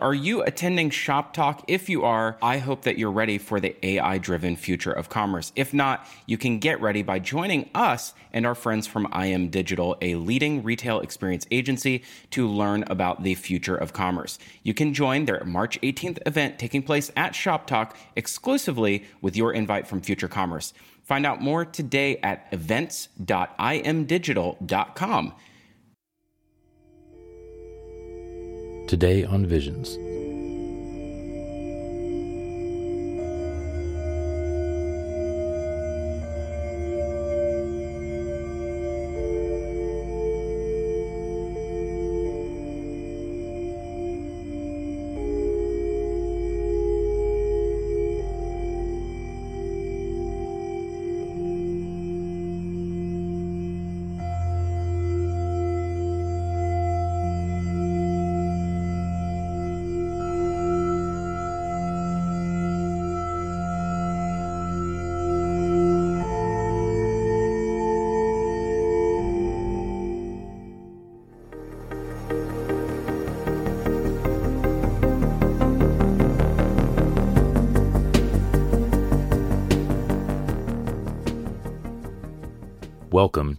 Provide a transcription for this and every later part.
Are you attending Shoptalk? If you are, I hope that you're ready for the AI driven future of commerce. If not, you can get ready by joining us and our friends from IM Digital, a leading retail experience agency, to learn about the future of commerce. You can join their March 18th event taking place at Shoptalk exclusively with your invite from Future Commerce. Find out more today at events.imdigital.com. Today on Visions.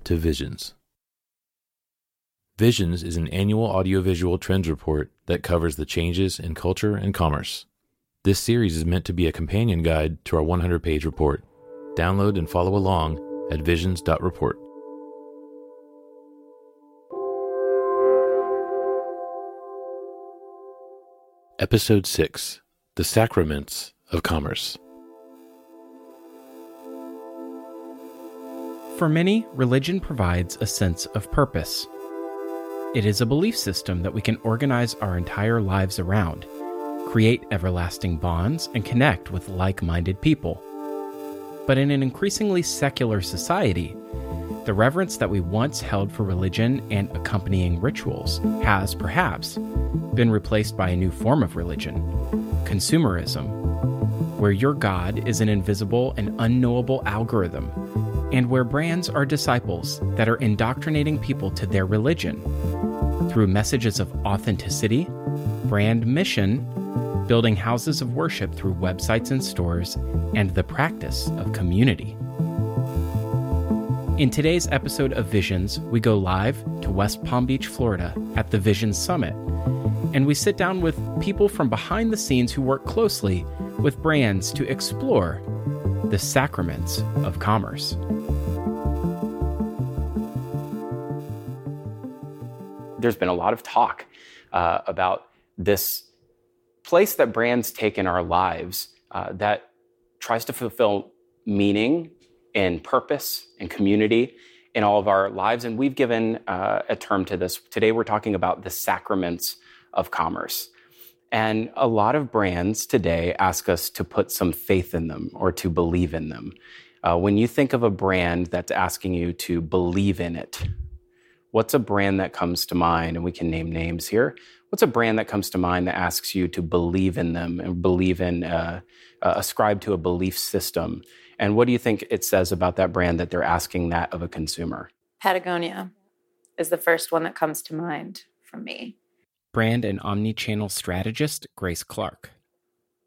To Visions. Visions is an annual audiovisual trends report that covers the changes in culture and commerce. This series is meant to be a companion guide to our 100 page report. Download and follow along at visions.report. Episode 6 The Sacraments of Commerce. For many, religion provides a sense of purpose. It is a belief system that we can organize our entire lives around, create everlasting bonds, and connect with like minded people. But in an increasingly secular society, the reverence that we once held for religion and accompanying rituals has, perhaps, been replaced by a new form of religion consumerism, where your God is an invisible and unknowable algorithm and where brands are disciples that are indoctrinating people to their religion through messages of authenticity, brand mission, building houses of worship through websites and stores, and the practice of community. In today's episode of Visions, we go live to West Palm Beach, Florida at the Vision Summit, and we sit down with people from behind the scenes who work closely with brands to explore the sacraments of commerce. there's been a lot of talk uh, about this place that brands take in our lives uh, that tries to fulfill meaning and purpose and community in all of our lives. And we've given uh, a term to this. Today, we're talking about the sacraments of commerce. And a lot of brands today ask us to put some faith in them or to believe in them. Uh, when you think of a brand that's asking you to believe in it, What's a brand that comes to mind? And we can name names here. What's a brand that comes to mind that asks you to believe in them and believe in, uh, uh, ascribe to a belief system? And what do you think it says about that brand that they're asking that of a consumer? Patagonia is the first one that comes to mind for me. Brand and omni-channel strategist Grace Clarke.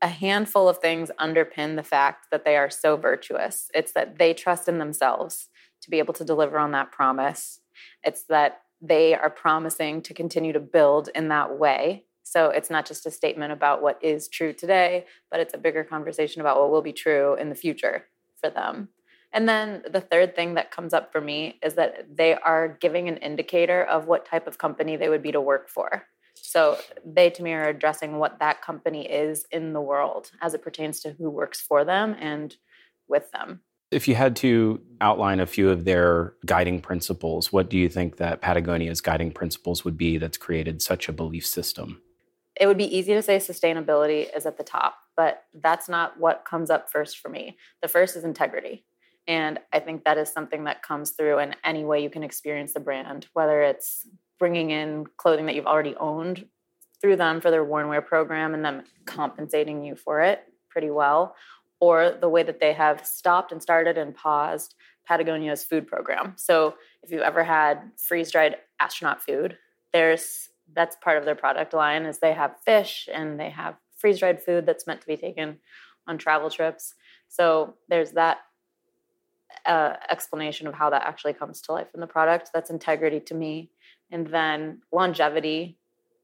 A handful of things underpin the fact that they are so virtuous. It's that they trust in themselves to be able to deliver on that promise it's that they are promising to continue to build in that way. So it's not just a statement about what is true today, but it's a bigger conversation about what will be true in the future for them. And then the third thing that comes up for me is that they are giving an indicator of what type of company they would be to work for. So they to me are addressing what that company is in the world as it pertains to who works for them and with them. If you had to outline a few of their guiding principles, what do you think that Patagonia's guiding principles would be that's created such a belief system? It would be easy to say sustainability is at the top, but that's not what comes up first for me. The first is integrity. And I think that is something that comes through in any way you can experience the brand, whether it's bringing in clothing that you've already owned through them for their worn wear program and them compensating you for it pretty well, or the way that they have stopped and started and paused Patagonia's food program. So if you've ever had freeze dried astronaut food, there's that's part of their product line is they have fish and they have freeze dried food that's meant to be taken on travel trips. So there's that uh, explanation of how that actually comes to life in the product. That's integrity to me. And then longevity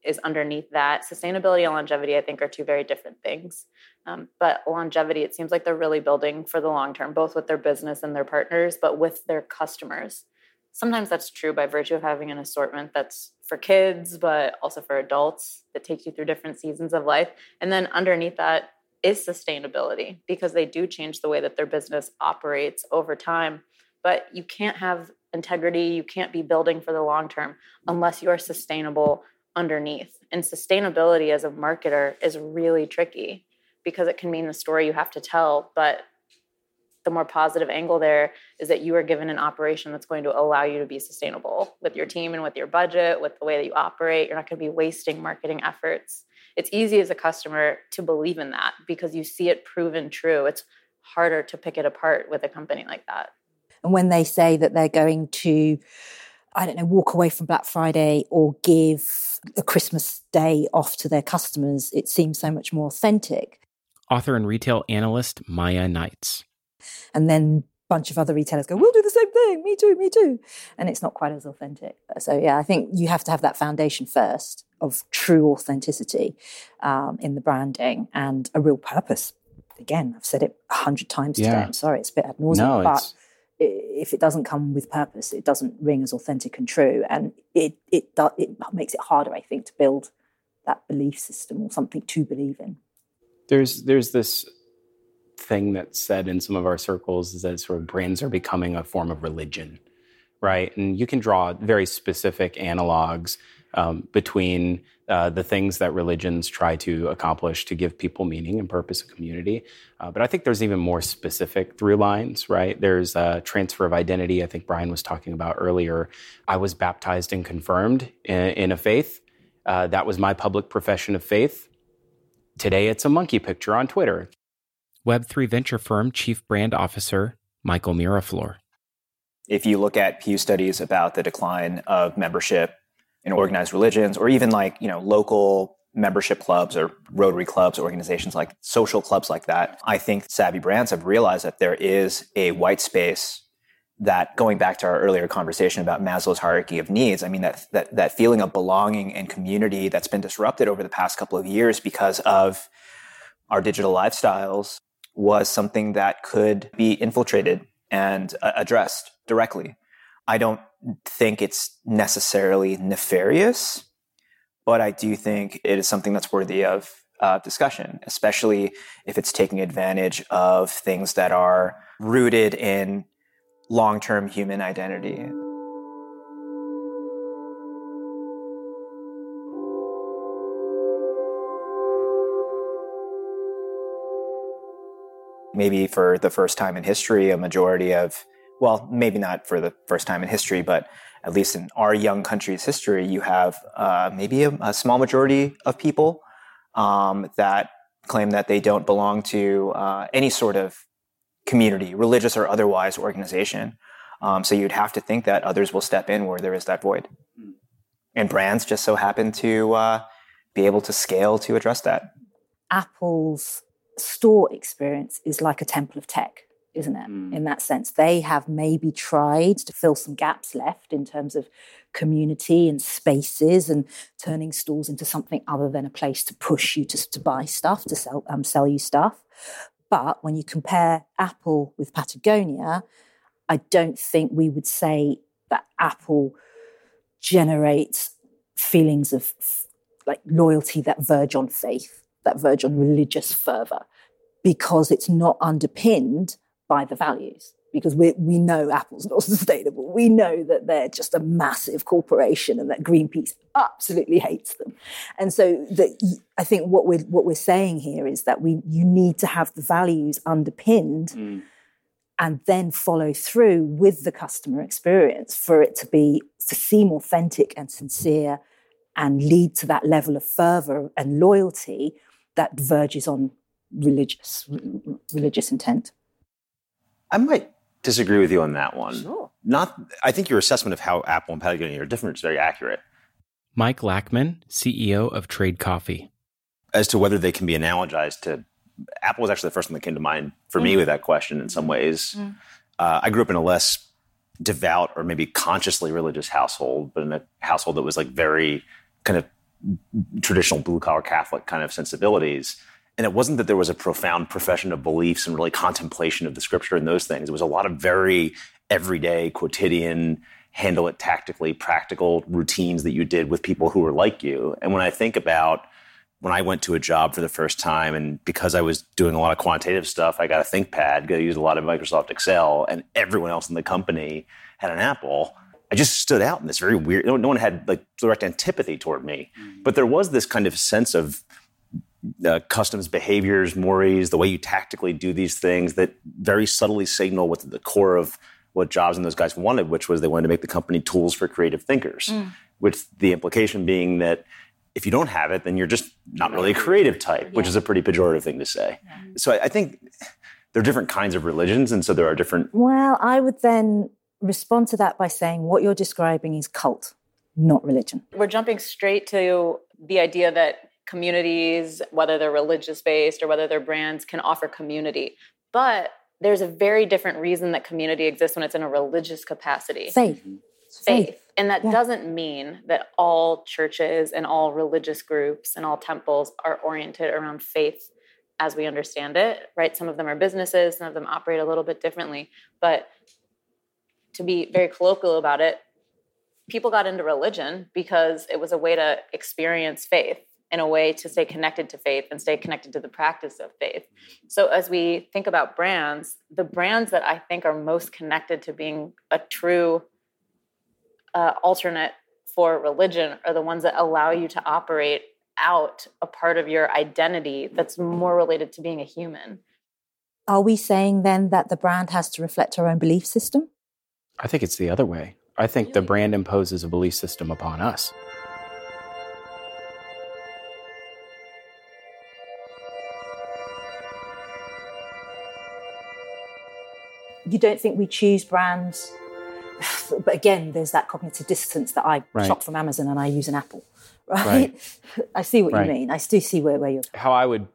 is underneath that. Sustainability and longevity, I think, are two very different things. Um, but longevity, it seems like they're really building for the long term, both with their business and their partners, but with their customers. Sometimes that's true by virtue of having an assortment that's for kids, but also for adults that takes you through different seasons of life. And then underneath that is sustainability because they do change the way that their business operates over time. But you can't have integrity, you can't be building for the long term unless you're sustainable underneath. And sustainability as a marketer is really tricky because it can mean the story you have to tell, but the more positive angle there is that you are given an operation that's going to allow you to be sustainable with your team and with your budget, with the way that you operate. You're not going to be wasting marketing efforts. It's easy as a customer to believe in that because you see it proven true. It's harder to pick it apart with a company like that. And when they say that they're going to I don't know, walk away from Black Friday or give a Christmas day off to their customers, it seems so much more authentic. Author and retail analyst Miya Knights. And then a bunch of other retailers go, we'll do the same thing. Me too, me too. And it's not quite as authentic. So, yeah, I think you have to have that foundation first of true authenticity um, in the branding and a real purpose. Again, I've said it a hundred times yeah. today. I'm sorry, it's a bit ad nauseum, no, but if it doesn't come with purpose, it doesn't ring as authentic and true, and it it it makes it harder, I think, to build that belief system or something to believe in. There's there's this thing that's said in some of our circles is that sort of brands are becoming a form of religion, right? And you can draw very specific analogs um, between uh, the things that religions try to accomplish to give people meaning and purpose and community. Uh, but I think there's even more specific through lines, right? There's a transfer of identity. I think Brian was talking about earlier. I was baptized and confirmed in, in a faith. Uh, that was my public profession of faith. Today, it's a monkey picture on Twitter. Web3 venture firm chief brand officer Michael Miraflor. If you look at Pew studies about the decline of membership in organized religions or even like, you know, local membership clubs or Rotary clubs, organizations like social clubs like that, I think savvy brands have realized that there is a white space that going back to our earlier conversation about Maslow's hierarchy of needs, I mean that that that feeling of belonging and community that's been disrupted over the past couple of years because of our digital lifestyles was something that could be infiltrated and uh, addressed directly. I don't think it's necessarily nefarious, but I do think it is something that's worthy of uh, discussion, especially if it's taking advantage of things that are rooted in long term human identity. Maybe for the first time in history, a majority of well, maybe not for the first time in history, but at least in our young country's history, you have uh, maybe a, a, small majority of people um, that claim that they don't belong to uh, any sort of community, religious or otherwise organization. Um, so you'd have to think that others will step in where there is that void. Hmm. And brands just so happen to uh, be able to scale to address that. Apple's store experience is like a temple of tech isn't it? Mm. In that sense, they have maybe tried to fill some gaps left in terms of community and spaces and turning stores into something other than a place to push you to, to buy stuff, to sell, um, sell you stuff. But when you compare Apple with Patagonia, I don't think we would say that Apple generates feelings of like loyalty that verge on faith, that verge on religious fervor, because it's not underpinned by the values because we, we know Apple's not sustainable. We know that they're just a massive corporation and that Greenpeace absolutely hates them. And so the, I think what we're, what we're saying here is that we, you need to have the values underpinned mm. and then follow through with the customer experience for it to be, to seem authentic and sincere and lead to that level of fervor and loyalty that verges on religious, religious intent. I might disagree with you on that one. Sure. Not, I think your assessment of how Apple and Patagonia are different is very accurate. Mike Lackman, CEO of Trade Coffee. As to whether they can be analogized to Apple was actually the first one that came to mind for mm. me with that question in some ways. Mm. Uh, I grew up in a less devout or maybe consciously religious household, but in a household that was like very kind of traditional blue collar Catholic kind of sensibilities. And it wasn't that there was a profound profession of beliefs and really contemplation of the scripture and those things. It was a lot of very everyday, quotidian, handle it tactically, practical routines that you did with people who were like you. And when I think about when I went to a job for the first time, and because I was doing a lot of quantitative stuff, I got a ThinkPad, got to use a lot of Microsoft Excel, and everyone else in the company had an Apple. I just stood out in this very weird. No, one had like direct antipathy toward me, mm-hmm. but there was this kind of sense of uh, customs behaviors, mores, the way you tactically do these things that very subtly signal what the core of what Jobs and those guys wanted, which was they wanted to make the company tools for creative thinkers. Mm. With the implication being that if you don't have it, then you're just not really a creative type, which is a pretty pejorative thing to say. Yeah. So I, I think there are different kinds of religions, and so there are different. Well, I would then respond to that by saying what you're describing is cult, not religion. We're jumping straight to the idea that communities, whether they're religious based or whether they're brands, can offer community. But there's a very different reason that community exists when it's in a religious capacity. Mm-hmm. Faith. Faith. And that yeah. doesn't mean that all churches and all religious groups and all temples are oriented around faith as we understand it, right? Some of them are businesses, some of them operate a little bit differently. But to be very colloquial about it, people got into religion because it was a way to experience faith in a way to stay connected to faith and stay connected to the practice of faith. So, as we think about brands, the brands that I think are most connected to being a true uh, alternate for religion are the ones that allow you to operate out a part of your identity that's more related to being a human. Are we saying then that the brand has to reflect our own belief system? I think it's the other way. I think the brand imposes a belief system upon us. You don't think we choose brands but again there's that cognitive dissonance that i right. shop from amazon and i use an apple right, right. i see what right. you mean i do see where, where you're how i would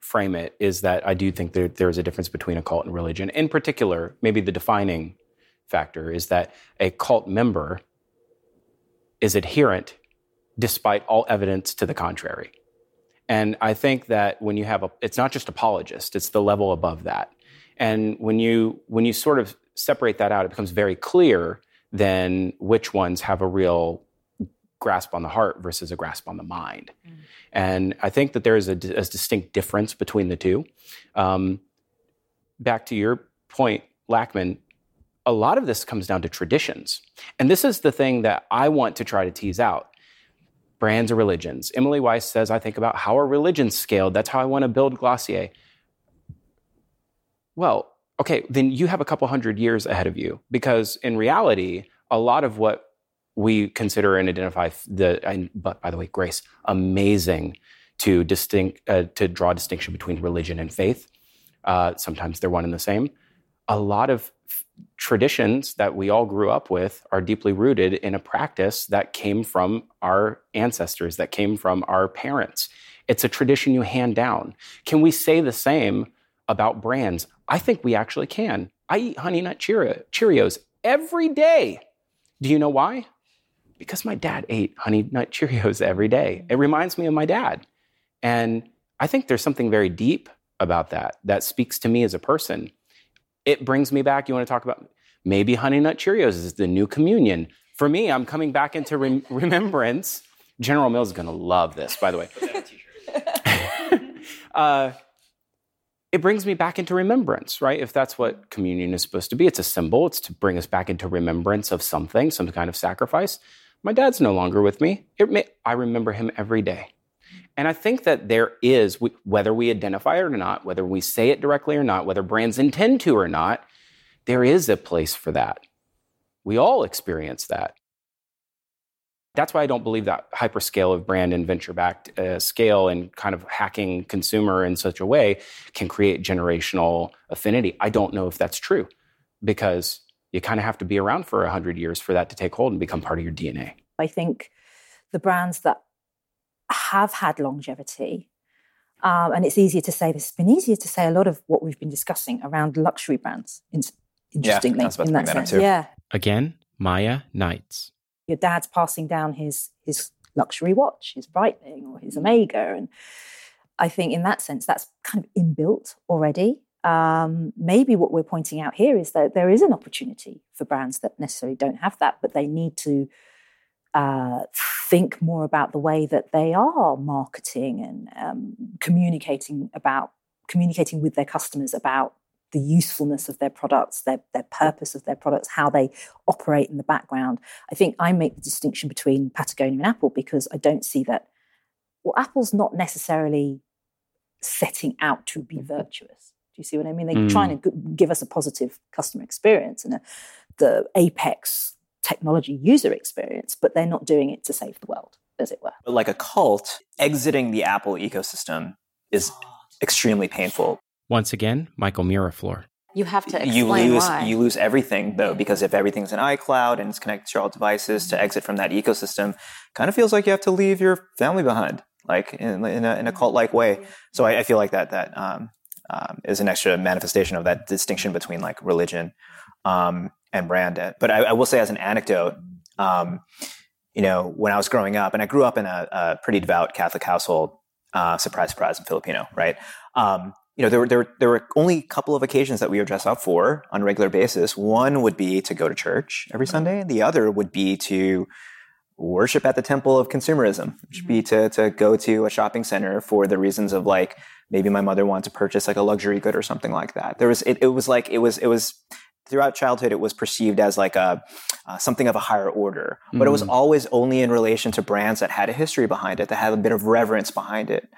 frame it is that i do think there, there's a difference between a cult and religion in particular maybe the defining factor is that a cult member is adherent despite all evidence to the contrary and i think that when you have a it's not just apologist it's the level above that and when you when you sort of separate that out, it becomes very clear then which ones have a real grasp on the heart versus a grasp on the mind. Mm. And I think that there is a, a, distinct difference between the two. Um, back to your point, Lackman, a lot of this comes down to traditions. And this is the thing that I want to try to tease out. Brands or religions. Emily Weiss says, I think about how are religions scaled? That's how I want to build Glossier. Well, okay, then you have a couple hundred years ahead of you because in reality, a lot of what we consider and identify the, and, but by the way, grace, amazing to distinct, uh, to draw distinction between religion and faith. Uh, sometimes they're one and the same. A lot of f- traditions that we all grew up with are deeply rooted in a practice that came from our ancestors, that came from our parents. It's a tradition you hand down. Can we say the same about brands? I think we actually can. I eat Honey Nut Cheerios every day. Do you know why? Because my dad ate Honey Nut Cheerios every day. It reminds me of my dad. And I think there's something very deep about that that speaks to me as a person. It brings me back. You want to talk about maybe Honey Nut Cheerios is the new communion. For me, I'm coming back into rem- remembrance. General Mills is going to love this, by the way. uh, it brings me back into remembrance, right? If that's what communion is supposed to be, it's a symbol. It's to bring us back into remembrance of something, some kind of sacrifice. My dad's no longer with me. May, I remember him every day. And I think that there is, whether we identify it or not, whether we say it directly or not, whether brands intend to or not, there is a place for that. We all experience that. That's why I don't believe that hyperscale of brand and venture backed uh, scale and kind of hacking consumer in such a way can create generational affinity. I don't know if that's true because you kind of have to be around for 100 years for that to take hold and become part of your DNA. I think the brands that have had longevity. Um, and it's easier to say this. It's been easier to say a lot of what we've been discussing around luxury brands. In, interestingly, I was about in that bring that up sense, too. yeah. Again, Miya Knights. Your dad's passing down his his luxury watch, his Breitling or his Omega, and I think in that sense that's kind of inbuilt already. Um, maybe what we're pointing out here is that there is an opportunity for brands that necessarily don't have that, but they need to uh, think more about the way that they are marketing and um, communicating about communicating with their customers about the usefulness of their products, their their purpose of their products, how they operate in the background. I think I make the distinction between Patagonia and Apple because I don't see that. Well, Apple's not necessarily setting out to be virtuous. Do you see what I mean? They're Mm. trying to give us a positive customer experience and a, the apex technology user experience, but they're not doing it to save the world, as it were. But like a cult, exiting the Apple ecosystem is extremely painful. Once again, Michael Miraflor. You have to explain you lose why. you lose everything though because if everything's in iCloud and it's connected to all devices to exit from that ecosystem, kind of feels like you have to leave your family behind, like in, in a in a cult like way. So I, I feel like that that um, um, is an extra manifestation of that distinction between like religion um, and brand. But I, I will say as an anecdote. Um, you know, when I was growing up, and I grew up in a, a pretty devout Catholic household, uh, surprise, surprise, I'm Filipino, right? You know, there were, there, were, there were only a couple of occasions that we would dress up for on a regular basis. One would be to go to church every Sunday, and the other would be to worship at the temple of consumerism, which would be to, to go to a shopping center for the reasons of like, maybe my mother wanted to purchase like a luxury good or something like that. There was, it, it was like, it was, it was, throughout childhood, it was perceived as like a, uh, something of a higher order, but it was Mm. always only in relation to brands that had a history behind it, that had a bit of reverence behind it,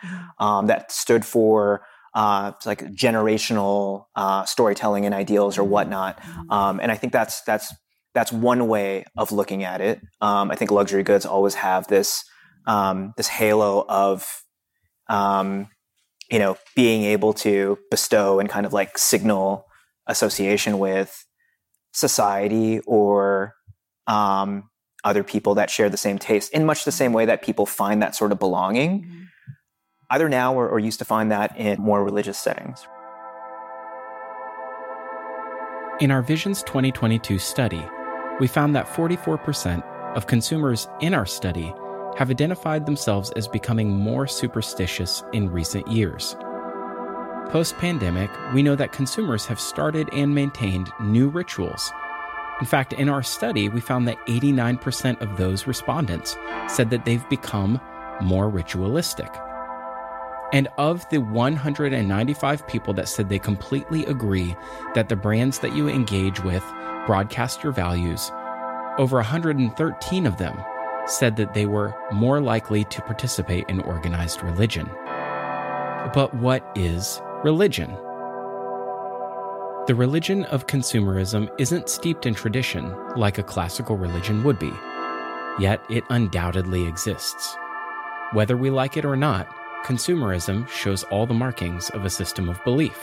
um, that stood for uh, like generational uh, storytelling and ideals or whatnot. Um, and I think that's that's that's one way of looking at it. Um, I think luxury goods always have this um, this halo of um, you know being able to bestow and kind of like signal association with society or um, other people that share the same taste in much the same way that people find that sort of belonging either now or, or used to find that in more religious settings. In our Visions 2022 study, we found that 44% of consumers in our study have identified themselves as becoming more superstitious in recent years. Post pandemic, we know that consumers have started and maintained new rituals. In fact, in our study, we found that 89% of those respondents said that they've become more ritualistic. And of the 195 people that said they completely agree that the brands that you engage with broadcast your values, over 113 of them said that they were more likely to participate in organized religion. But what is religion? The religion of consumerism isn't steeped in tradition like a classical religion would be, yet it undoubtedly exists. Whether we like it or not, consumerism shows all the markings of a system of belief.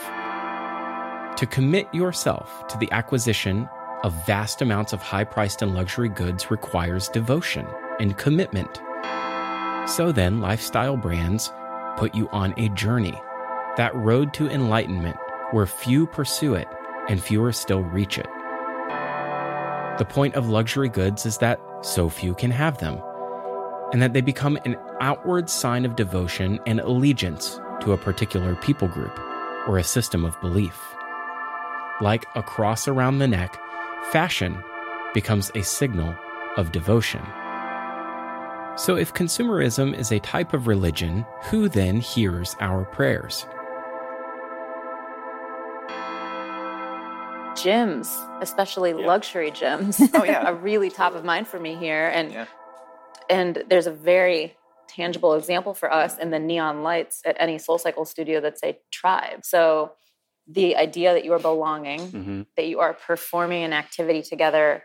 To commit yourself to the acquisition of vast amounts of high priced and luxury goods requires devotion and commitment. So then, lifestyle brands put you on a journey, that road to enlightenment where few pursue it and fewer still reach it. The point of luxury goods is that so few can have them, and that they become an outward sign of devotion and allegiance to a particular people group or a system of belief. Like a cross around the neck, fashion becomes a signal of devotion. So, if consumerism is a type of religion, who then hears our prayers? gyms, especially Yeah. luxury gyms, Oh, yeah. are really top of mind for me here. And Yeah. and there's a very tangible example for us in the neon lights at any Soul Cycle studio that say tribe. So the idea that you are belonging, Mm-hmm. that you are performing an activity together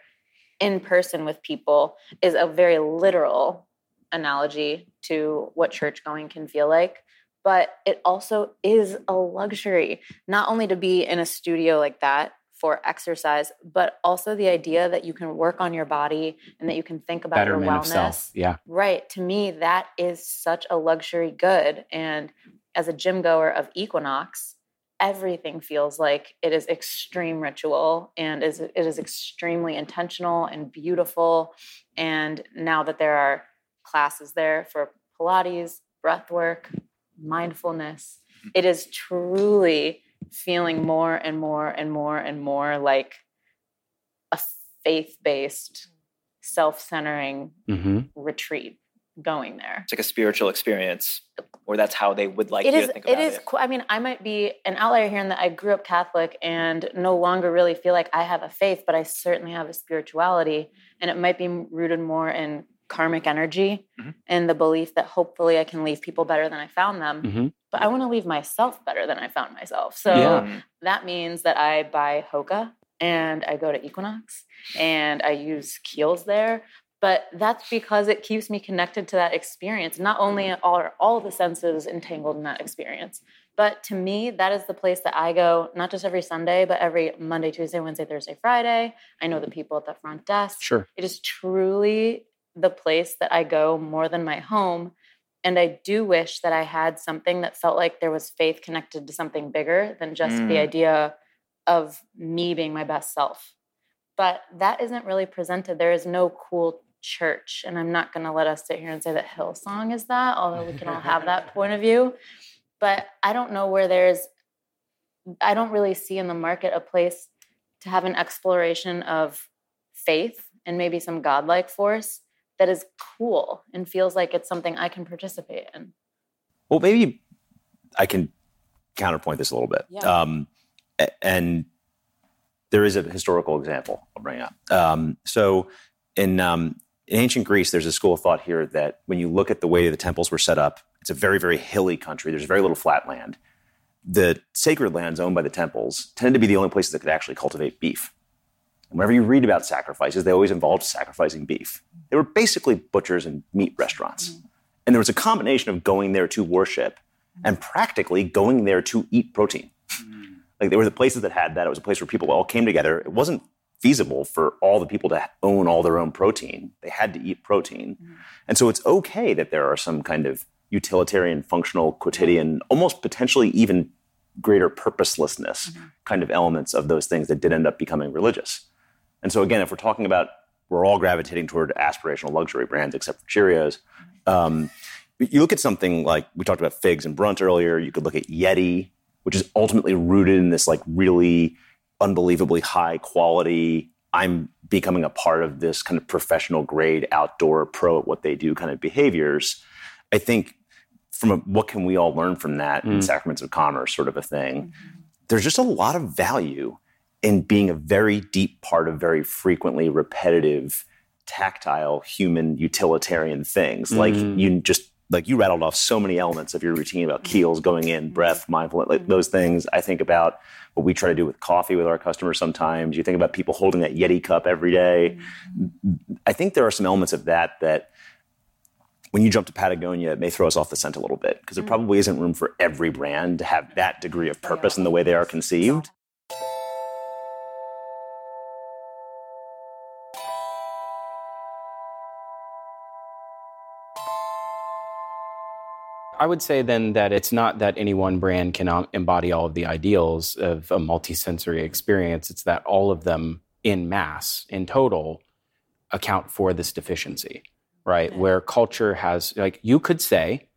in person with people is a very literal analogy to what church going can feel like. But it also is a luxury, not only to be in a studio like that for exercise, but also the idea that you can work on your body and that you can think about Betterment your of self. wellness. Yeah. Right. To me, that is such a luxury good. And as a gym goer of Equinox, everything feels like it is extreme ritual and is it is extremely intentional and beautiful. And now that there are classes there for Pilates, breath work, mindfulness, mm-hmm. it is truly feeling more and more and more and more like a faith-based, self-centering hmm retreat going there. It's like a spiritual experience, or that's how they would like It you is. to think It about is. it. cool. I mean, I might be an outlier here in that I grew up Catholic and no longer really feel like I have a faith, but I certainly have a spirituality, and it might be rooted more in karmic energy Mhm. and the belief that hopefully I can leave people better than I found them. hmm But I want to leave myself better than I found myself. So Yeah. That means that I buy Hoka and I go to Equinox and I use Kiehl's there. But that's because it keeps me connected to that experience. Not only are all the senses entangled in that experience, but to me, that is the place that I go, not just every Sunday, but every Monday, Tuesday, Wednesday, Thursday, Friday. I know the people at the front desk. Sure. It is truly the place that I go more than my home. And I do wish that I had something that felt like there was faith connected to something bigger than just the Mm. idea of me being my best self. But that isn't really presented. There is no cool church. And I'm not going to let us sit here and say that Hillsong is that, although we can all have that point of view. But I don't know where there's, I don't really see in the market a place to have an exploration of faith and maybe some godlike force that is cool and feels like it's something I can participate in. Well, maybe I can counterpoint this a little bit. Yeah. Um, and there is a historical example I'll bring up. Um, so in, um, in ancient Greece, there's a school of thought here that when you look at the way the temples were set up, it's a very, very hilly country. There's very little flat land. The sacred lands owned by the temples tended to be the only places that could actually cultivate beef. And whenever you read about sacrifices, they always involved sacrificing beef. They were basically butchers and meat restaurants. Mm. And there was a combination of going there to worship and mm. practically going there to eat protein. Mm. Like there were the places that had that. It was a place where people all came together. It wasn't feasible for all the people to own all their own protein. They had to eat protein. And so it's okay that there are some kind of utilitarian, functional, quotidian, almost potentially even greater purposelessness mm-hmm. kind of elements of those things that did end up becoming religious. And so again, if we're talking about we're all gravitating toward aspirational luxury brands except for Cheerios, um, you look at something like we talked about figs and brunt earlier. You could look at Yeti, which is ultimately rooted in this like really unbelievably high quality. I'm becoming a part of this kind of professional grade outdoor pro at what they do kind of behaviors. I think from a, what can we all learn from that in Mm. sacraments of commerce sort of a thing. There's just a lot of value in being a very deep part of very frequently repetitive, tactile, human, utilitarian things. Mm-hmm. Like Mm. you just like you rattled off so many elements of your routine about Kiehl's going in, breath, mindfulness, like mm-hmm. those things. I think about what we try to do with coffee with our customers sometimes. You think about people holding that Yeti cup every day. Mm-hmm. I think there are some elements of that that when you jump to Patagonia, it may throw us off the scent a little bit because there probably isn't room for every brand to have that degree of purpose in the way they are conceived. I would say then that it's not that any one brand can um, embody all of the ideals of a multisensory experience. It's that all of them in mass, in total, account for this deficiency, right? Where culture has, like, you could say,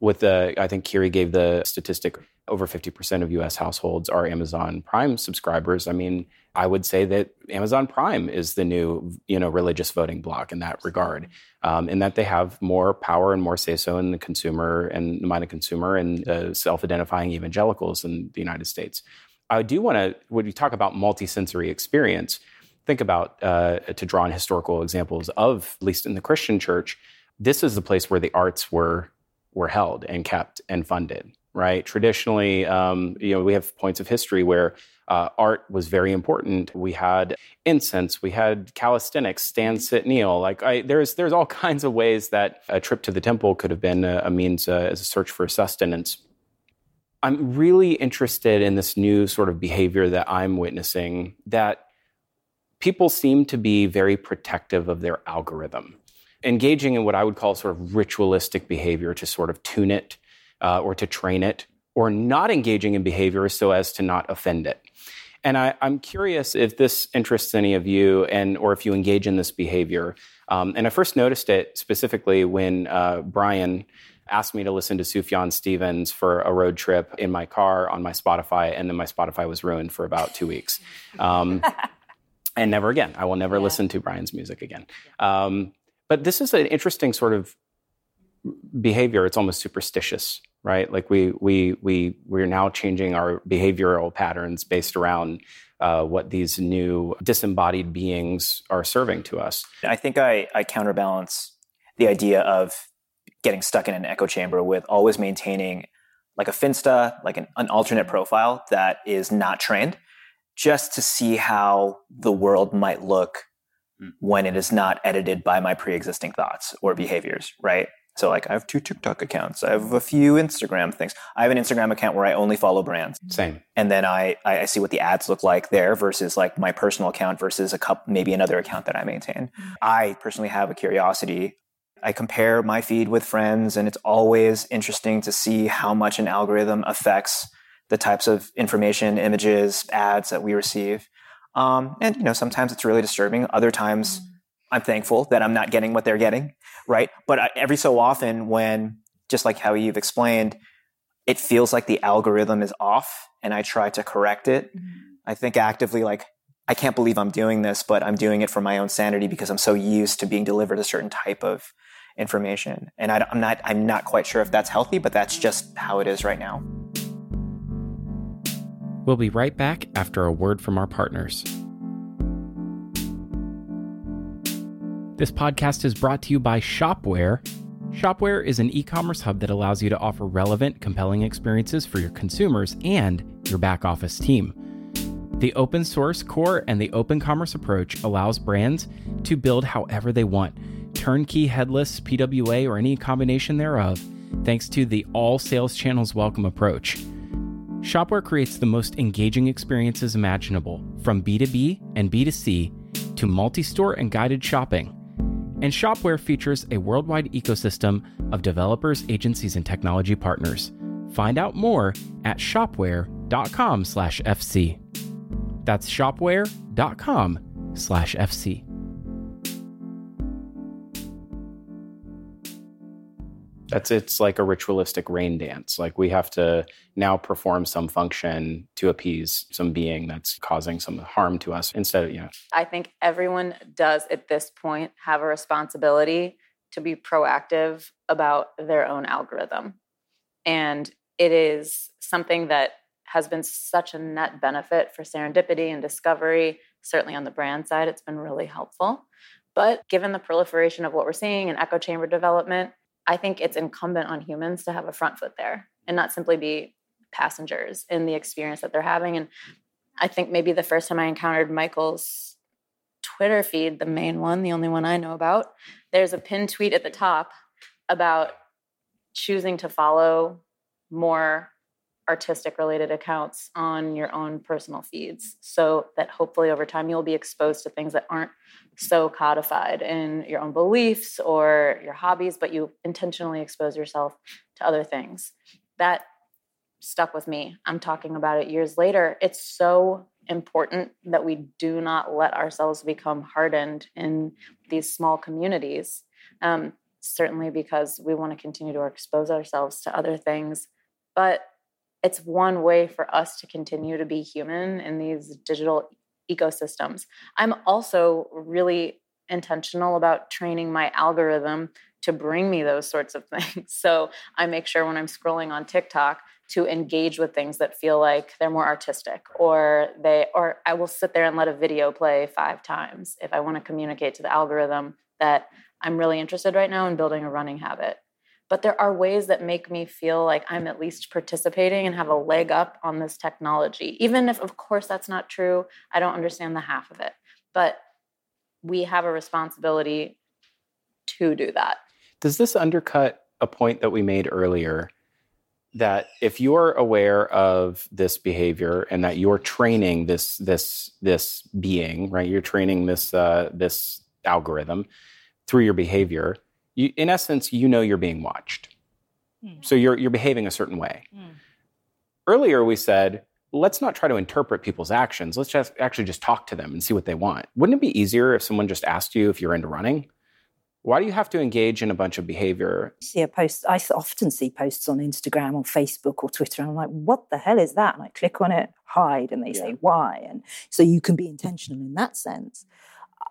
with the, I think Kiri gave the statistic over 50% of US households are Amazon Prime subscribers. I mean, I would say that Amazon Prime is the new, you know, religious voting block in that regard, um, in that they have more power and more say so in the consumer and the mind of consumer and uh, self-identifying evangelicals in the United States. I do want to, when you talk about multisensory experience, think about uh, to draw on historical examples of, at least in the Christian church, this is the place where the arts were were held and kept and funded. Right? Traditionally, um, you know, we have points of history where uh, art was very important. We had incense, we had calisthenics, stand, sit, kneel. Like I, there's there's all kinds of ways that a trip to the temple could have been a, a means uh, as a search for sustenance. I'm really interested in this new sort of behavior that I'm witnessing that people seem to be very protective of their algorithm, engaging in what I would call sort of ritualistic behavior to sort of tune it uh, or to train it, or not engaging in behavior so as to not offend it. And I, am curious if this interests any of you, and or if you engage in this behavior. Um, and I first noticed it specifically when uh, Brian asked me to listen to Sufjan Stevens for a road trip in my car on my Spotify, and then my Spotify was ruined for about two weeks. Um, and never again. I will never yeah. listen to Brian's music again. Um, but this is an interesting sort of behavior. It's almost superstitious, right? Like we we we we're now changing our behavioral patterns based around uh, what these new disembodied beings are serving to us. I think I, I counterbalance the idea of getting stuck in an echo chamber with always maintaining like a finsta, like an, an alternate profile that is not trained, just to see how the world might look mm. when it is not edited by my pre-existing thoughts or behaviors, right? So like I have two TikTok accounts. I have a few Instagram things. I have an Instagram account where I only follow brands. Same. And then I I see what the ads look like there versus like my personal account versus a cup maybe another account that I maintain. Mm. I personally have a curiosity I compare my feed with friends, and it's always interesting to see how much an algorithm affects the types of information, images, ads that we receive. Um, and you know, sometimes it's really disturbing. Other times, mm-hmm. I'm thankful that I'm not getting what they're getting, right? But I, every so often, when just like how you've explained, it feels like the algorithm is off, and I try to correct it. Mm-hmm. I think actively, like I can't believe I'm doing this, but I'm doing it for my own sanity because I'm so used to being delivered a certain type of information. And I, am not I'm not quite sure if that's healthy, but that's just how it is right now. We'll be right back after a word from our partners. This podcast is brought to you by Shopware. Shopware is an e commerce hub that allows you to offer relevant, compelling experiences for your consumers and your back office team. The open source core and the open commerce approach allows brands to build however they want turnkey headless PWA or any combination thereof, thanks to the all sales channels welcome approach. Shopware creates the most engaging experiences imaginable, from B2B and B2C to multi store and guided shopping. And Shopware features a worldwide ecosystem of developers, agencies, and technology partners. Find out more at shopware.com/fc. That's shopware.com/fc. That's it's like a ritualistic rain dance. Like we have to now perform some function to appease some being that's causing some harm to us instead of, you know. I think everyone does at this point have a responsibility to be proactive about their own algorithm. And it is something that has been such a net benefit for serendipity and discovery. Certainly on the brand side, it's been really helpful. But given the proliferation of what we're seeing in echo chamber development, I think it's incumbent on humans to have a front foot there and not simply be passengers in the experience that they're having. And I think maybe the first time I encountered Michael's Twitter feed, the main one, the only one I know about, there's a pinned tweet at the top about choosing to follow more artistic related accounts on your own personal feeds so that hopefully over time you'll be exposed to things that aren't so codified in your own beliefs or your hobbies but you intentionally expose yourself to other things. That stuck with me. I'm talking about it years later. It's so important that we do not let ourselves become hardened in these small communities um, certainly because we want to continue to expose ourselves to other things but it's one way for us to continue to be human in these digital ecosystems. I'm also really intentional about training my algorithm to bring me those sorts of things. So I make sure when I'm scrolling on TikTok to engage with things that feel like they're more artistic or they or I will sit there and let a video play 5 times if I want to communicate to the algorithm that I'm really interested right now in building a running habit but there are ways that make me feel like I'm at least participating and have a leg up on this technology. Even if, of course, that's not true, I don't understand the half of it. But we have a responsibility to do that. Does this undercut a point that we made earlier that if you're aware of this behavior and that you're training this this this being, right? You're training this uh, this algorithm through your behavior. You, in essence, you know you're being watched. Mm. So you're you're behaving a certain way. Mm. Earlier, we said let's not try to interpret people's actions. Let's just actually just talk to them and see what they want. Wouldn't it be easier if someone just asked you if you're into running? Why do you have to engage in a bunch of behavior? See a post. I often see posts on Instagram or Facebook or Twitter, and I'm like, "What the hell is that?" And I click on it, hide, and they yeah. say why, and so you can be intentional in that sense.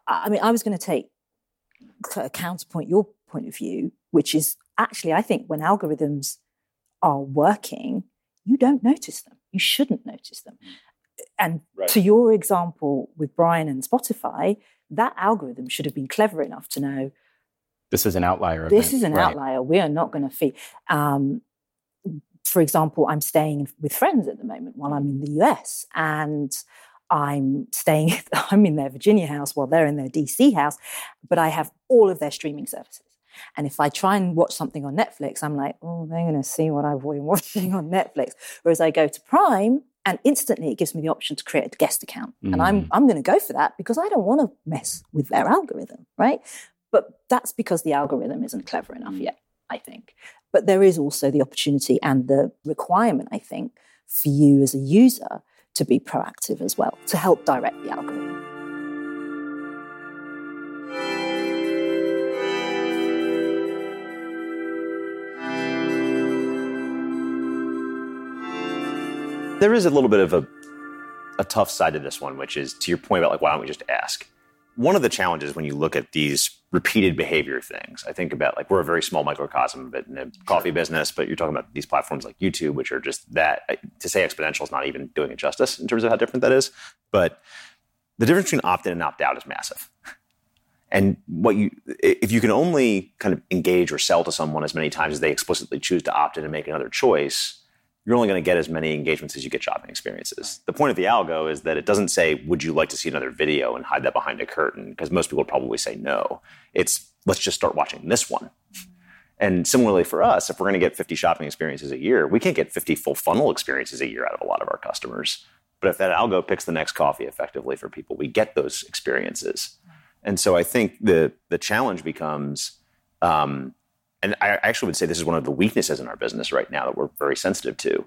I mean, I was going to take a counterpoint your point of view, which is actually, I think when algorithms are working, you don't notice them. You shouldn't notice them. And right. to your example with Brian and Spotify, that algorithm should have been clever enough to know this is an outlier. This event. is an right. outlier. We are not going to feed. Um, for example, I'm staying with friends at the moment while I'm in the US, and I'm staying. I'm in their Virginia house while they're in their DC house, but I have all of their streaming services. And if I try and watch something on Netflix, I'm like, oh, they're going to see what I've been watching on Netflix. Whereas I go to Prime, and instantly it gives me the option to create a guest account, mm. and I'm mm. I'm going to go for that because I don't want to mess with their algorithm, right? But that's because the algorithm isn't clever enough mm. yet, I think. But there is also the opportunity and the requirement, I think, for you as a user to be proactive as well, to help direct the algorithm. There is a little bit of a, a tough side to this one, which is to your point about like, why don't we just ask? one of the challenges when you look at these repeated behavior things, I think about like we're a very small microcosm of it in the coffee business, but you're talking about these platforms like YouTube, which are just that to say exponential is not even doing it justice in terms of how different that is. But the difference between opt in and opt out is massive. And what you, if you can only kind of engage or sell to someone as many times as they explicitly choose to opt in and make another choice, you're only going to get as many engagements as you get shopping experiences. The point of the algo is that it doesn't say, would you like to see another video and hide that behind a curtain? Because most people would probably say no. It's, let's just start watching this one. And similarly for us, if we're going to get 50 shopping experiences a year, we can't get 50 full funnel experiences a year out of a lot of our customers. But if that algo picks the next coffee effectively for people, we get those experiences. And so I think the the challenge becomes um, and I actually would say this is one of the weaknesses in our business right now that we're very sensitive to.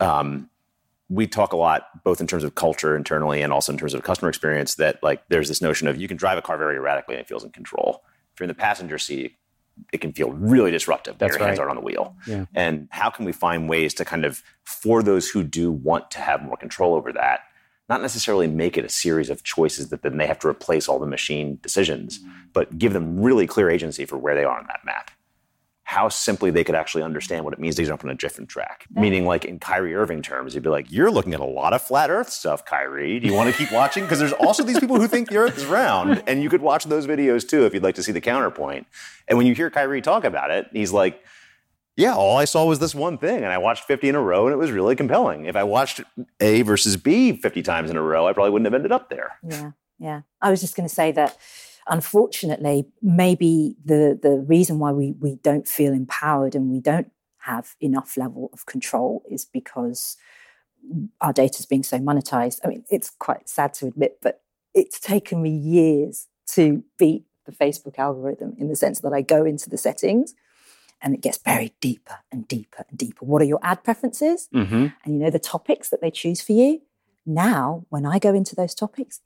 Um, we talk a lot, both in terms of culture internally and also in terms of customer experience, that like there's this notion of you can drive a car very erratically and it feels in control. If you're in the passenger seat, it can feel really disruptive That's your right. hands aren't on the wheel. Yeah. And how can we find ways to kind of, for those who do want to have more control over that, not necessarily make it a series of choices that then they have to replace all the machine decisions, mm-hmm. but give them really clear agency for where they are on that map how simply they could actually understand what it means to jump on a different track. Meaning, like in Kyrie Irving terms, you'd be like, "You're looking at a lot of flat Earth stuff, Kyrie. Do you want to keep watching? Because there's also these people who think the Earth is round, and you could watch those videos too if you'd like to see the counterpoint." And when you hear Kyrie talk about it, he's like. Yeah, all I saw was this one thing, and I watched 50 in a row, and it was really compelling. If I watched A versus B 50 times in a row, I probably wouldn't have ended up there. Yeah, yeah. I was just going to say that unfortunately, maybe the, the reason why we, we don't feel empowered and we don't have enough level of control is because our data is being so monetized. I mean, it's quite sad to admit, but it's taken me years to beat the Facebook algorithm in the sense that I go into the settings and it gets buried deeper and deeper and deeper. What are your ad preferences? Mm-hmm. And you know the topics that they choose for you? Now, when I go into those topics,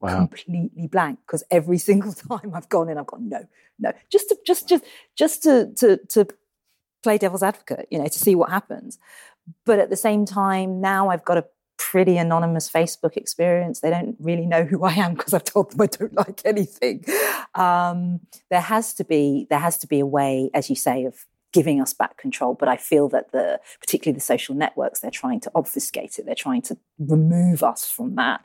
wow. completely blank because every single time I've gone in, I've gone no, no, just to just just just to to to play devil's advocate, you know, to see what happens. But at the same time, now I've got a pretty anonymous Facebook experience. They don't really know who I am because I've told them I don't like anything. Um, there has to be there has to be a way, as you say, of giving us back control. But I feel that the particularly the social networks, they're trying to obfuscate it. They're trying to remove us from that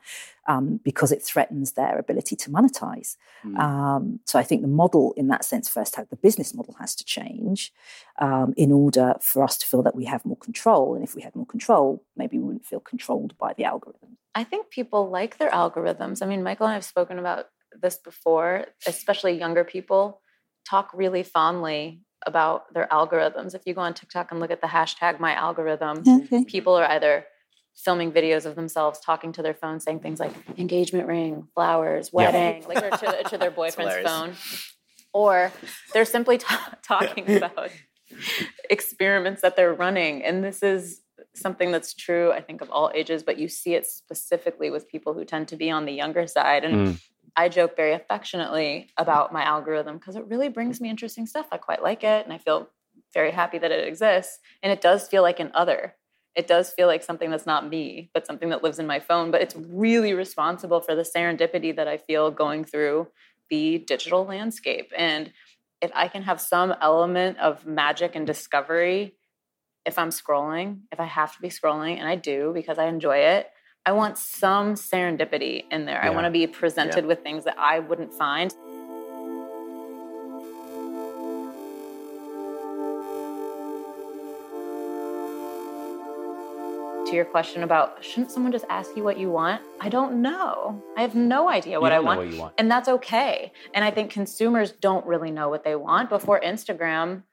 um, because it threatens their ability to monetize. Mm. Um, so I think the model, in that sense, first the business model has to change um, in order for us to feel that we have more control. And if we had more control, maybe we wouldn't feel controlled by the algorithm. I think people like their algorithms. I mean, Michael and I have spoken about this before, especially younger people talk really fondly about their algorithms. If you go on TikTok and look at the hashtag my algorithm, Okay. people are either filming videos of themselves talking to their phone saying things like engagement ring, flowers, Yeah. wedding, like to, to their boyfriend's phone. Or they're simply ta- talking about experiments that they're running. And this is something that's true, I think, of all ages, but you see it specifically with people who tend to be on the younger side. And Mm. I joke very affectionately about my algorithm because it really brings me interesting stuff. I quite like it and I feel very happy that it exists. And it does feel like an other. It does feel like something that's not me, but something that lives in my phone. But it's really responsible for the serendipity that I feel going through the digital landscape. And if I can have some element of magic and discovery, if I'm scrolling, if I have to be scrolling, and I do because I enjoy it, I want some serendipity in there. I want to be presented with things that I wouldn't find. To your question about shouldn't someone just ask you what you want? I don't know. I have no idea what I want. what want. And that's okay. And I think consumers don't really know what they want. Before Instagram,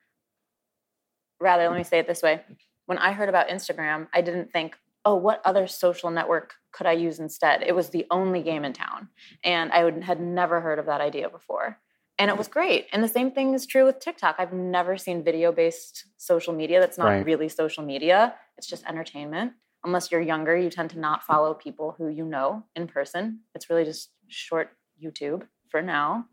rather, let me say it this way. When I heard about Instagram, I didn't think, oh, what other social network could I use instead? It was the only game in town. And I would, had never heard of that idea before. And it was great. And the same thing is true with TikTok. I've never seen video based social media that's not Right. really social media, it's just entertainment. Unless you're younger, you tend to not follow people who you know in person. It's really just short YouTube for now.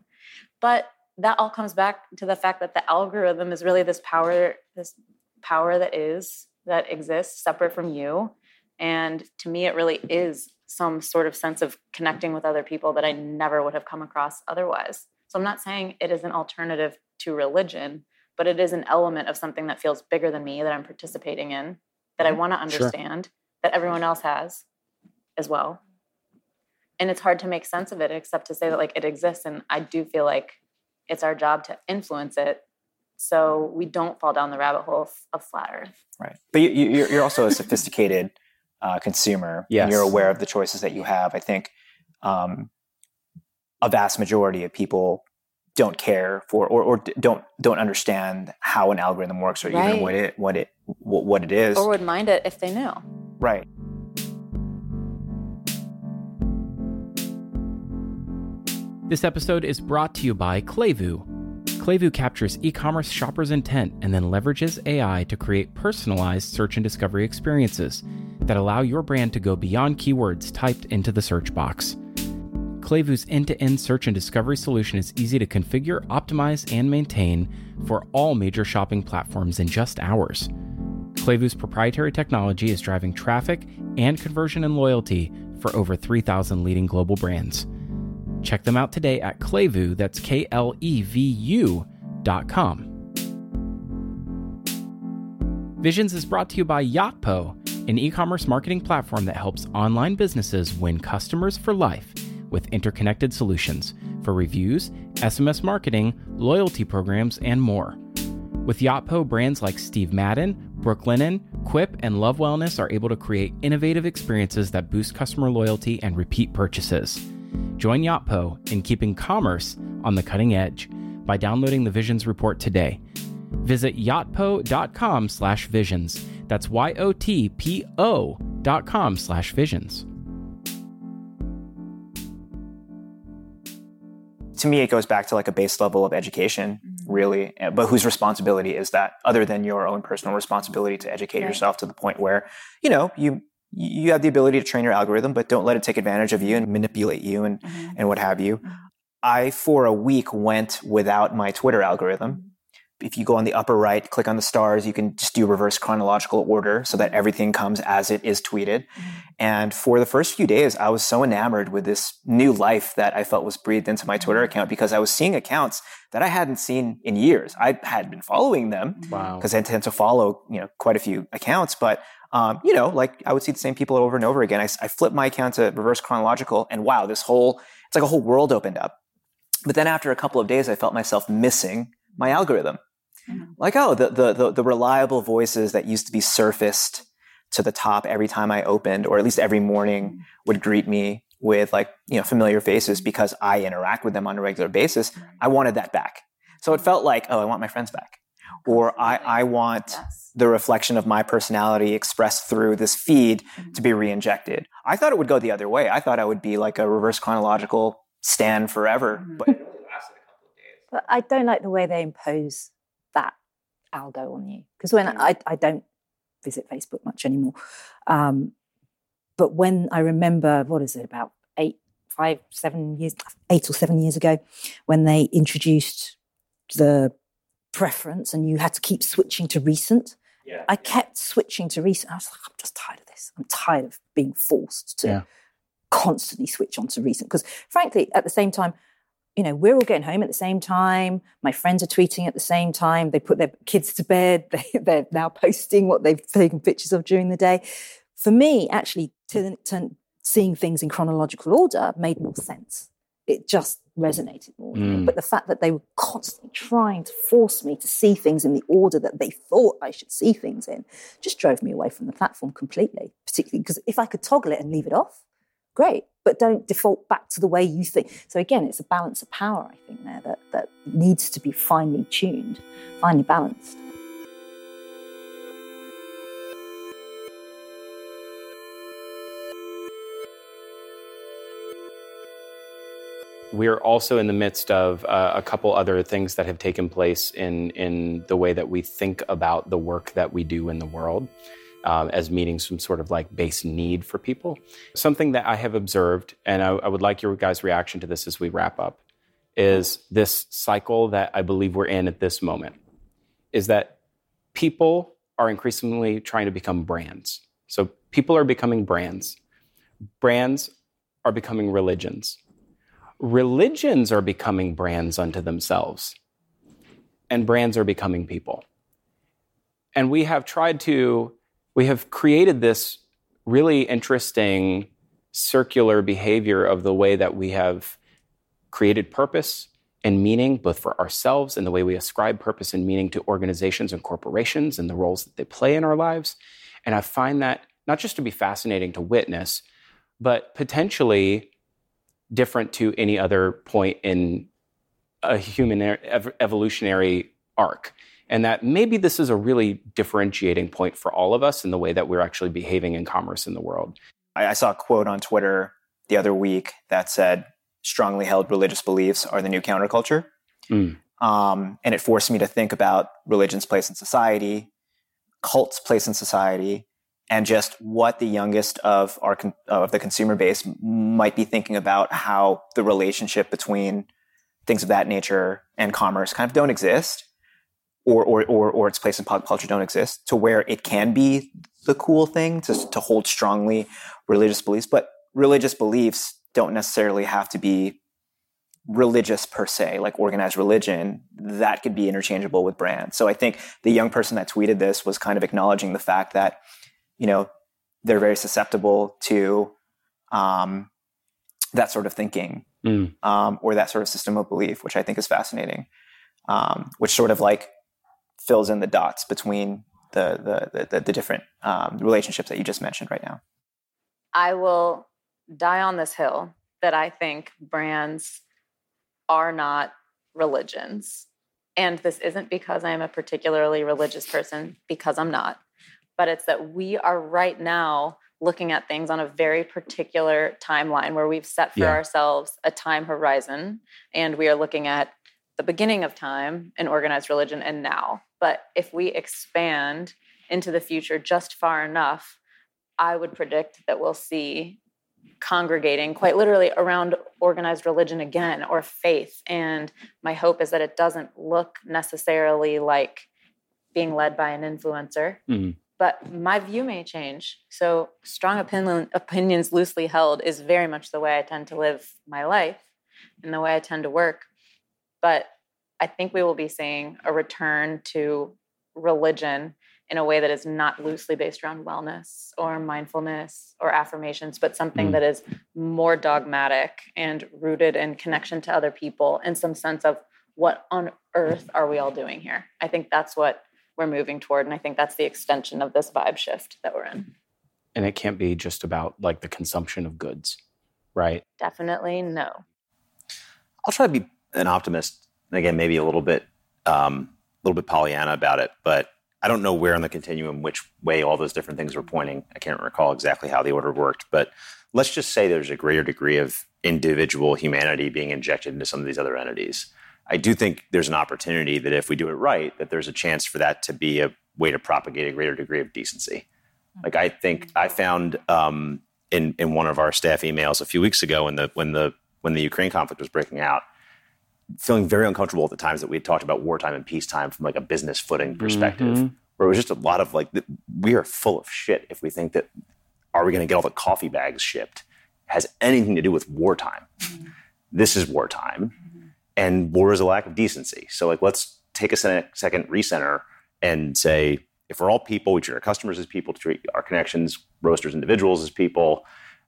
But that all comes back to the fact that the algorithm is really this power, this power that is, that exists separate from you. And to me, it really is some sort of sense of connecting with other people that I never would have come across otherwise. So I'm not saying it is an alternative to religion, but it is an element of something that feels bigger than me that I'm participating in, that I mm-hmm. want to Sure. understand, that everyone else has as well. And it's hard to make sense of it except to say that like it exists. And I do feel like it's our job to influence it so we don't fall down the rabbit hole of, flat earth. Right. But you, you're also a sophisticated uh, consumer. Yes. And you're aware of the choices that you have. I think um, a vast majority of people don't care for or, or don't don't understand how an algorithm works or even what it what it what, what it is. Or would mind it if they knew. right. This episode is brought to you by Klevu. Klevu captures e commerce shoppers' intent and then leverages AI to create personalized search and discovery experiences that allow your brand to go beyond keywords typed into the search box. Klevu's end to end search and discovery solution is easy to configure, optimize, and maintain for all major shopping platforms in just hours. Klevu's proprietary technology is driving traffic and conversion and loyalty for over 3,000 leading global brands. Check them out today at Klevu, that's K L E V U dot com. Visions is brought to you by Yotpo, an e commerce marketing platform that helps online businesses win customers for life with interconnected solutions for reviews, SMS marketing, loyalty programs, and more. With Yotpo, brands like Steve Madden, Brooklinen, Quip, and Love Wellness are able to create innovative experiences that boost customer loyalty and repeat purchases. Join Yotpo in keeping commerce on the cutting edge by downloading the Visions report today. Visit yotpo.com slash visions. That's Y-O-T-P-O dot com slash visions. to me, it goes back to like a base level of education, mm-hmm. really. uh, But whose responsibility is that, other than your own personal responsibility to educate Right. yourself to the point where, you know, you you have the ability to train your algorithm, but don't let it take advantage of you and manipulate you and mm-hmm. and what have you. Mm-hmm. I for a week went without my Twitter algorithm. If you go on the upper right, click on the stars, you can just do reverse chronological order so that everything comes as it is tweeted. And for the first few days, I was so enamored with this new life that I felt was breathed into my Twitter account because I was seeing accounts that I hadn't seen in years. I had been following them Wow. because I tend to follow, you know, quite a few accounts, but um, you know, like I would see the same people over and over again. I flipped my account to reverse chronological, and wow, this whole it's like a whole world opened up. But then after a couple of days, I felt myself missing my algorithm. Like, oh, the, the the the reliable voices that used to be surfaced to the top every time I opened, or at least every morning, would greet me with like you know familiar faces because I interact with them on a regular basis. I wanted that back. So it felt like, oh, I want my friends back. or I, I want yes. the reflection of my personality expressed through this feed mm-hmm. to be re-injected. I thought it would go the other way. I thought I would be like a reverse chronological stand forever, mm-hmm. but But I don't like the way they impose that algo on you because when I, I don't visit Facebook much anymore, um, but when I remember what is it about eight, five, seven years, eight or seven years ago, when they introduced the preference and you had to keep switching to recent. Yeah. I kept switching to recent. I was like, I'm just tired of this. I'm tired of being forced to yeah. constantly switch on to recent. Because frankly, at the same time, you know, we're all getting home at the same time. My friends are tweeting at the same time. They put their kids to bed. They, are now posting what they've taken pictures of during the day. For me, actually, to, to seeing things in chronological order made more sense. It just resonated more. Mm. But the fact that they were constantly trying to force me to see things in the order that they thought I should see things in just drove me away from the platform completely, particularly because if I could toggle it and leave it off, great. But don't default back to the way you think. So again, it's a balance of power, I think, there that, that needs to be finely tuned, finely balanced. we're also in the midst of uh, a couple other things that have taken place in in the way that we think about the work that we do in the world um, as meeting some sort of like base need for people. Something that I have observed, and I, I would like your guys' reaction to this as we wrap up, is this cycle that I believe we're in at this moment. Is that people are increasingly trying to become brands. So people are becoming brands. Brands are becoming religions religions are becoming brands unto themselves, and brands are becoming people. And we have tried to, we have created this really interesting circular behavior of the way that we have created purpose and meaning, both for ourselves and the way we ascribe purpose and meaning to organizations and corporations and the roles that they play in our lives. And I find that not just to be fascinating to witness, but potentially different to any other point in a human ev- evolutionary arc. And that maybe this is a really differentiating point for all of us in the way that we're actually behaving in commerce in the world. I, I saw a quote on Twitter the other week that said, strongly held religious beliefs are the new counterculture. Mm. Um, and it forced me to think about religion's place in society, cult's place in society, and just what the youngest of our of the consumer base might be thinking about how the relationship between things of that nature and commerce kind of don't exist or or or, or its place in pop culture don't exist to where it can be the cool thing to to hold strongly religious beliefs but religious beliefs don't necessarily have to be religious per se like organized religion that could be interchangeable with brands so i think the young person that tweeted this was kind of acknowledging the fact that you know, they're very susceptible to um, that sort of thinking mm. um, or that sort of system of belief, which I think is fascinating, um, which sort of like fills in the dots between the the the, the different um, relationships that you just mentioned right now. I will die on this hill that I think brands are not religions. And this isn't because I am a particularly religious person, because I'm not but it's that we are right now looking at things on a very particular timeline where we've set for yeah. ourselves a time horizon and we are looking at the beginning of time in organized religion and now. But if we expand into the future just far enough, I would predict that we'll see congregating quite literally around organized religion again or faith. And my hope is that it doesn't look necessarily like being led by an influencer. Mm-hmm but my view may change. So, strong opinion, opinions loosely held is very much the way I tend to live my life and the way I tend to work. But I think we will be seeing a return to religion in a way that is not loosely based around wellness or mindfulness or affirmations, but something mm. that is more dogmatic and rooted in connection to other people and some sense of what on earth are we all doing here? I think that's what we're moving toward. And I think that's the extension of this vibe shift that we're in. And it can't be just about like the consumption of goods, right? Definitely no. I'll try to be an optimist. Again, maybe a little bit um, little bit Pollyanna about it, but I don't know where on the continuum which way all those different things were pointing. I can't recall exactly how the order worked, but let's just say there's a greater degree of individual humanity being injected into some of these other entities. I do think there's an opportunity that if we do it right, that there's a chance for that to be a way to propagate a greater degree of decency. Like I think I found um, in in one of our staff emails a few weeks ago when the when the when the Ukraine conflict was breaking out, feeling very uncomfortable at the times that we had talked about wartime and peacetime from like a business footing perspective, mm-hmm. where it was just a lot of like we are full of shit if we think that are we going to get all the coffee bags shipped has anything to do with wartime. Mm-hmm. This is wartime, mm-hmm. and war is a lack of decency. So like let's take a second recenter and say if we're all people, we treat our customers as people, treat our connections, roasters, individuals as people,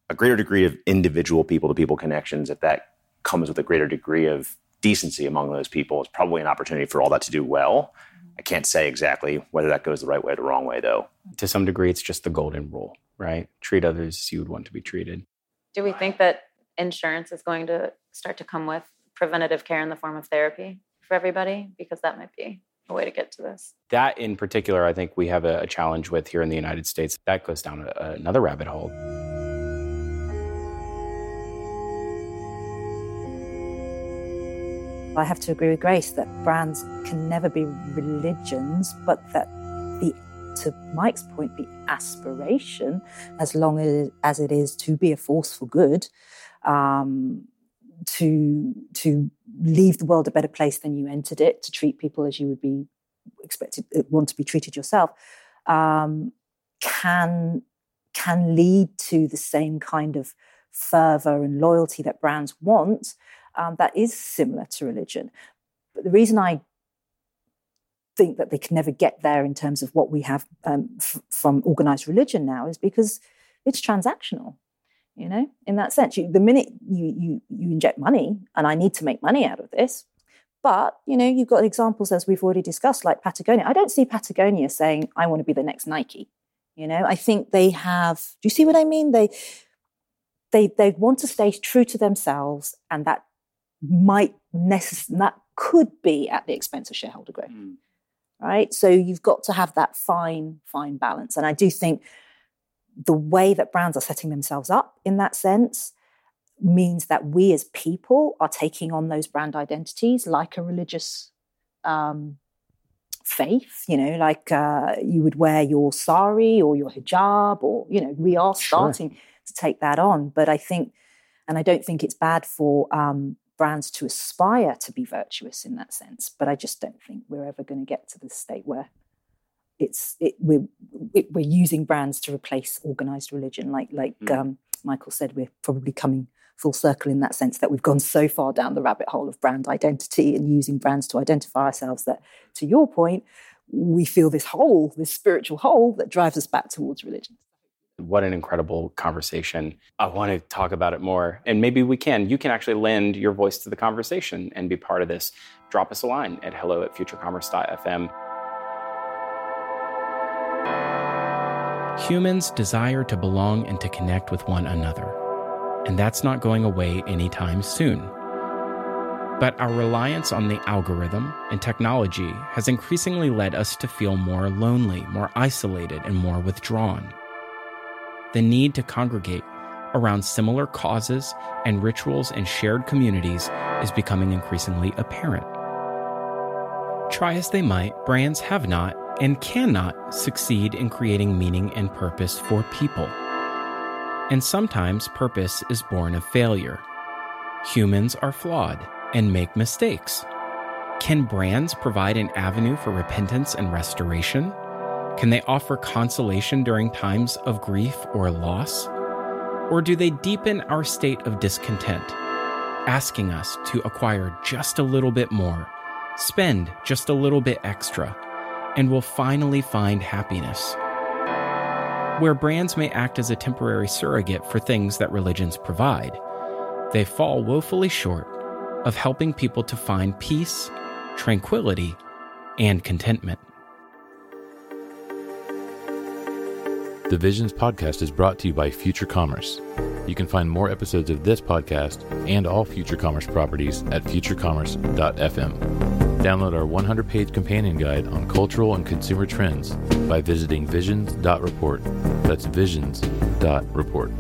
a greater degree of individual people to people connections, if that comes with a greater degree of decency among those people, is probably an opportunity for all that to do well. Mm-hmm. I can't say exactly whether that goes the right way or the wrong way, though. To some degree, it's just the golden rule, right? Treat others as you would want to be treated. Do we think that insurance is going to start to come with preventative care in the form of therapy for everybody? Because that might be a way to get to this. That in particular, I think we have a, a challenge with here in the United States. That goes down a, another rabbit hole. I have to agree with Grace that brands can never be religions, but that the to Mike's point, the aspiration, as long as, as it is to be a force for good, um, to to leave the world a better place than you entered it, to treat people as you would be expected uh, want to be treated yourself, um, can can lead to the same kind of fervor and loyalty that brands want. Um, that is similar to religion. But the reason I think that they can never get there in terms of what we have um, f- from organized religion now is because it's transactional you know in that sense. You, the minute you, you you inject money and i need to make money out of this but you know you've got examples as we've already discussed like patagonia. I don't see patagonia saying i want to be the next nike you know? I think they have do you see what i mean? They they they want to stay true to themselves and that might necess- that could be at the expense of shareholder growth mm. right so you've got to have that fine fine balance and i do think the way that brands are setting themselves up in that sense means that we as people are taking on those brand identities like a religious um, faith, you know, like uh, you would wear your sari or your hijab, or, you know, we are starting sure. to take that on. But I think, and I don't think it's bad for um, brands to aspire to be virtuous in that sense, but I just don't think we're ever going to get to the state where it's it, we're it, we're using brands to replace organized religion like like mm. um, michael said we're probably coming full circle in that sense that we've gone so far down the rabbit hole of brand identity and using brands to identify ourselves that to your point we feel this hole this spiritual hole that drives us back towards religion what an incredible conversation. I want to talk about it more. And maybe we can. You can actually lend your voice to the conversation and be part of this. Drop us a line at hello at futurecommerce.fm. Humans desire to belong and to connect with one another, and that's not going away anytime soon. But our reliance on the algorithm and technology has increasingly led us to feel more lonely, more isolated, and more withdrawn. The need to congregate around similar causes and rituals and shared communities is becoming increasingly apparent. Try as they might, brands have not and cannot succeed in creating meaning and purpose for people. And sometimes purpose is born of failure. Humans are flawed and make mistakes. Can brands provide an avenue for repentance and restoration? Can they offer consolation during times of grief or loss? Or do they deepen our state of discontent, asking us to acquire just a little bit more, spend just a little bit extra? and we'll finally find happiness. Where brands may act as a temporary surrogate for things that religions provide, they fall woefully short of helping people to find peace, tranquility, and contentment. The Visions podcast is brought to you by Future Commerce. You can find more episodes of this podcast and all Future Commerce properties at futurecommerce.fm. Download our 100 page companion guide on cultural and consumer trends by visiting visions.report. That's visions.report.